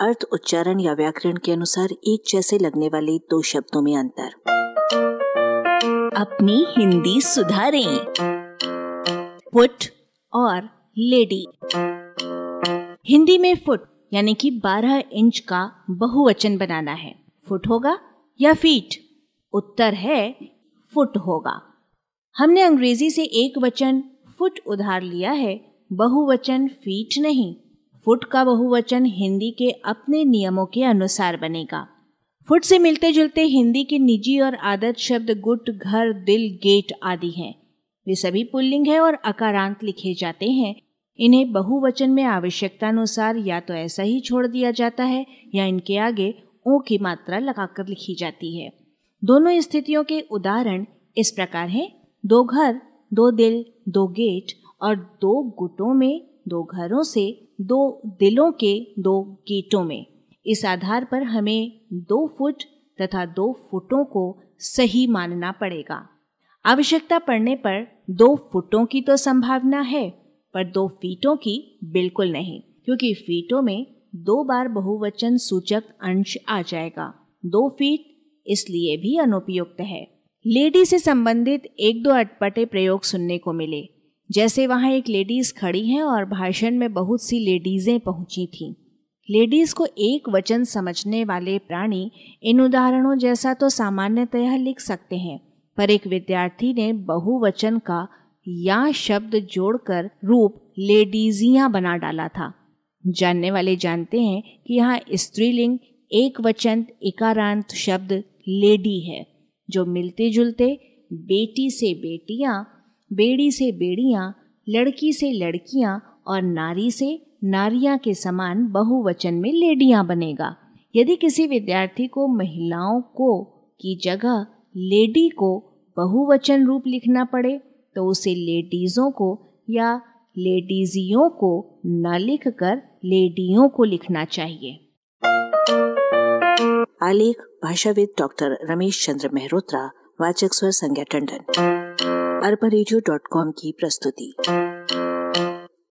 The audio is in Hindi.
अर्थ, उच्चारण या व्याकरण के अनुसार एक जैसे लगने वाले दो शब्दों में अंतर। अपनी हिंदी सुधारें। फुट और लेडी। हिंदी में फुट यानी कि 12 इंच का बहुवचन बनाना है। फुट होगा या फीट? उत्तर है, फुट होगा। हमने अंग्रेज़ी से एक वचन, फुट उधार लिया है। बहुवचन, फीट नहीं। फुट का बहुवचन हिंदी के अपने नियमों के अनुसार बनेगा। फुट से मिलते जुलते हिंदी के निजी और आदत शब्द गुट, घर, दिल, गेट आदि हैं। वे सभी पुल्लिंग है और अकारांत लिखे जाते हैं। इन्हें बहुवचन में आवश्यकता अनुसार या तो ऐसा ही छोड़ दिया जाता है या इनके आगे ओ की मात्रा लगाकर लिखी जाती है। दोनों स्थितियों के उदाहरण इस प्रकार हैं। दो घर, दो दिल, दो गेट और दो गुटों में दो घरों से दो दिलों के दो गेटों में। इस आधार पर हमें दो फुट तथा दो फुटों को सही मानना पड़ेगा। आवश्यकता पड़ने पर दो फुटों की तो संभावना है, पर दो फीटों की बिल्कुल नहीं, क्योंकि फीटों में दो बार बहुवचन सूचक अंश आ जाएगा। दो फीट इसलिए भी अनुपयुक्त है। लेडी से संबंधित एक दो अटपटे प्रयोग सुनने को मिले। जैसे वहाँ एक लेडीज़ खड़ी हैं और भाषण में बहुत सी लेडीजें पहुँची थीं। लेडीज़ को एक वचन समझने वाले प्राणी इन उदाहरणों जैसा तो सामान्यतः लिख सकते हैं, पर एक विद्यार्थी ने बहुवचन का या शब्द जोड़कर रूप लेडीजियाँ बना डाला था। जानने वाले जानते हैं कि यहाँ स्त्रीलिंग, एक वचन इकारांत शब्द लेडी है, जो मिलते जुलते बेटी से बेटियाँ बेड़ी से बेड़ियाँ, लड़की से लड़कियाँ और नारी से नारियाँ के समान बहुवचन में लेडियाँ बनेगा। यदि किसी विद्यार्थी को महिलाओं को की जगह लेडी को बहुवचन रूप लिखना पड़े तो उसे लेडीज़ों को या लेडीजियों को न लिखकर लेडियों को लिखना चाहिए। आलेख, भाषाविद डॉक्टर रमेश चंद्र मेहरोत्रा, वाचक स्वर संज्ञा टंडन। अरबा की प्रस्तुति।